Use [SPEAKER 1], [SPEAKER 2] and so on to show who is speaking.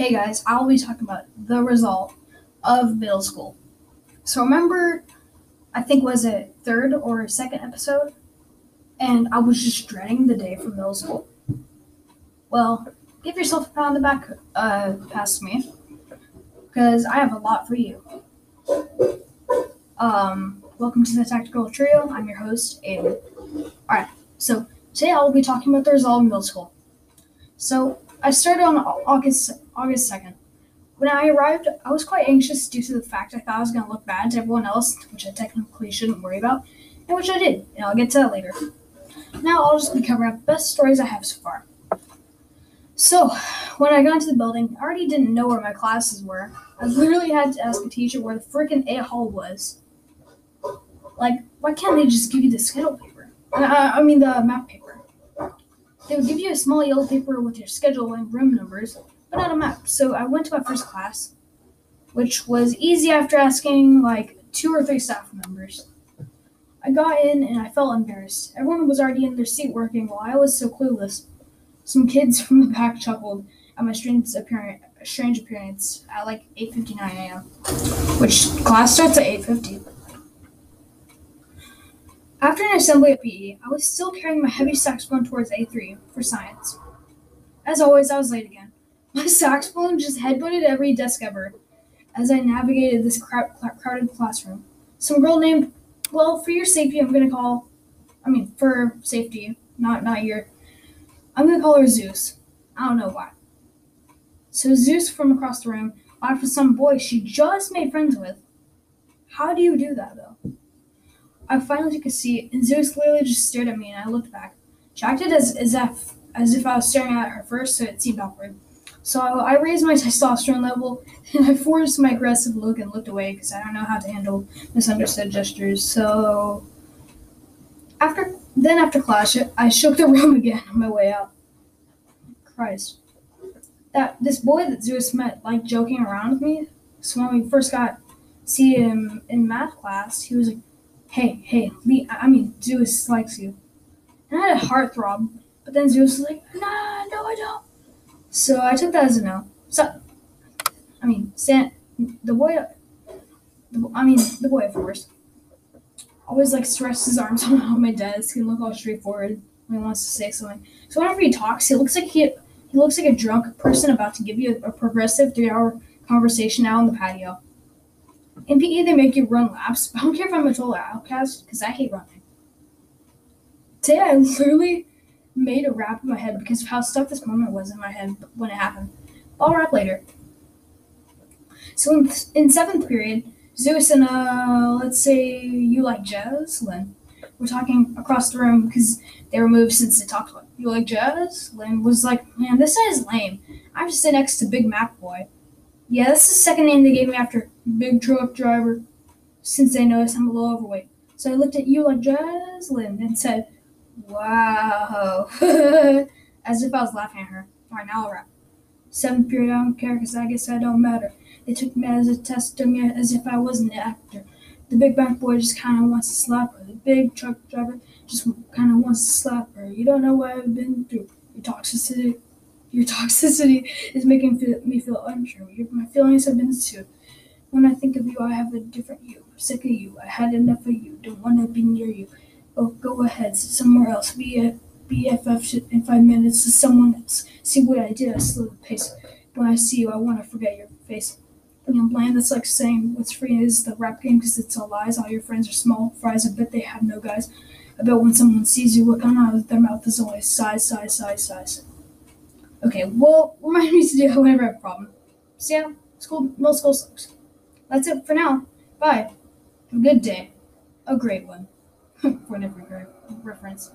[SPEAKER 1] Okay, guys, I'll be talking about the result of middle school. So remember, I think was it third or second episode, and I was just dreading the day for middle school. Well, give yourself a pat on the back, uh, past me, because I have a lot for you. Um, welcome to the Tactical Trio. I'm your host, Aidyn. All right, so today I will be talking about the result of middle school. So I started on August August second. When I arrived, I was quite anxious due to the fact I thought I was going to look bad to everyone else, which I technically shouldn't worry about, and which I did, and I'll get to that later. Now I'll just be covering up the best stories I have so far. So, when I got into the building, I already didn't know where my classes were. I literally had to ask a teacher where the freaking A hall was. Like, why can't they just give you the schedule paper? Uh, I mean, the map paper. They would give you a small yellow paper with your schedule and room numbers, but not a map. So I went to my first class, which was easy after asking like two or three staff members. I got in and I felt embarrassed. Everyone was already in their seat working while I was so clueless. Some kids from the back chuckled at my strange appearance, strange appearance at like 8:59 a.m., which class starts at 8:50. After an assembly at PE, I was still carrying my heavy saxophone towards A3 for science. As always, I was late again. My saxophone just headbutted every desk ever as I navigated this crowd, crowded classroom. Some girl named, well, for your safety, I'm gonna call, I mean, for safety, not not your, I'm gonna call her Zeus. I don't know why. So Zeus from across the room laughed with some boy she just made friends with. How do you do that though? I finally took a seat, and Zeus literally just stared at me, and I looked back. She acted as, as if as if I was staring at her first, so it seemed awkward. So I raised my testosterone level, and I forced my aggressive look and looked away because I don't know how to handle misunderstood gestures. So after then after class, I shook the room again on my way out. Christ, that this boy that Zeus met, like joking around with me. So when we first got see him in math class, he was like, "Hey, hey, Lee, I mean Zeus likes you," and I had a heart throb. But then Zeus was like, "Nah, no, I don't." So I took that as a no. So, I mean, San, the boy, the, I mean, the boy, of course, always like stretches his arms on my desk and look all straightforward when he wants to say something. So whenever he talks, he looks like he he looks like a drunk person about to give you a, a progressive three-hour conversation out on the patio. In PE, they make you run laps. I don't care if I'm a total outcast because I hate running. Today, I literally made a rap in my head because of how stuck this moment was in my head when it happened. I'll rap later. So in, in seventh period, Zeus and uh, let's say you like jazz, Lynn. We're talking across the room because they were moved since they talked about you like jazz. Lynn was like, man, this is lame. I have to sit next to Big Mac Boy. Yeah, that's the second name they gave me after Big Truck Driver, since they noticed I'm a little overweight. So I looked at you like jazz, Lynn, and said, Wow. As if I was laughing at her. Now I'll rap. Seventh period, I don't care because I guess I don't matter. They took me as a test, me as if I wasn't an actor. The big back boy just kind of wants to slap her. The big truck driver just kind of wants to slap her. You don't know what I've been through. Your toxicity, your toxicity is making me feel untrue. my feelings have been soothed. When I think of you, I have a different you. Sick of you. I had enough of you. Don't want to be near you. Oh, go ahead, somewhere else. Be a BFF in five minutes to someone else. See what I did? I slowed the pace. When I see you, I want to forget your face. And I'm bland. That's like saying what's free is the rap game because it's all lies. All your friends are small fries. I bet they have no guys. I bet when someone sees you, what out of their mouth is always size, size, size, size. Okay, well, remind me to do it whenever I have a problem. So yeah, school, middle school sucks. That's it for now. Bye. Have a good day. A great one. for an reference.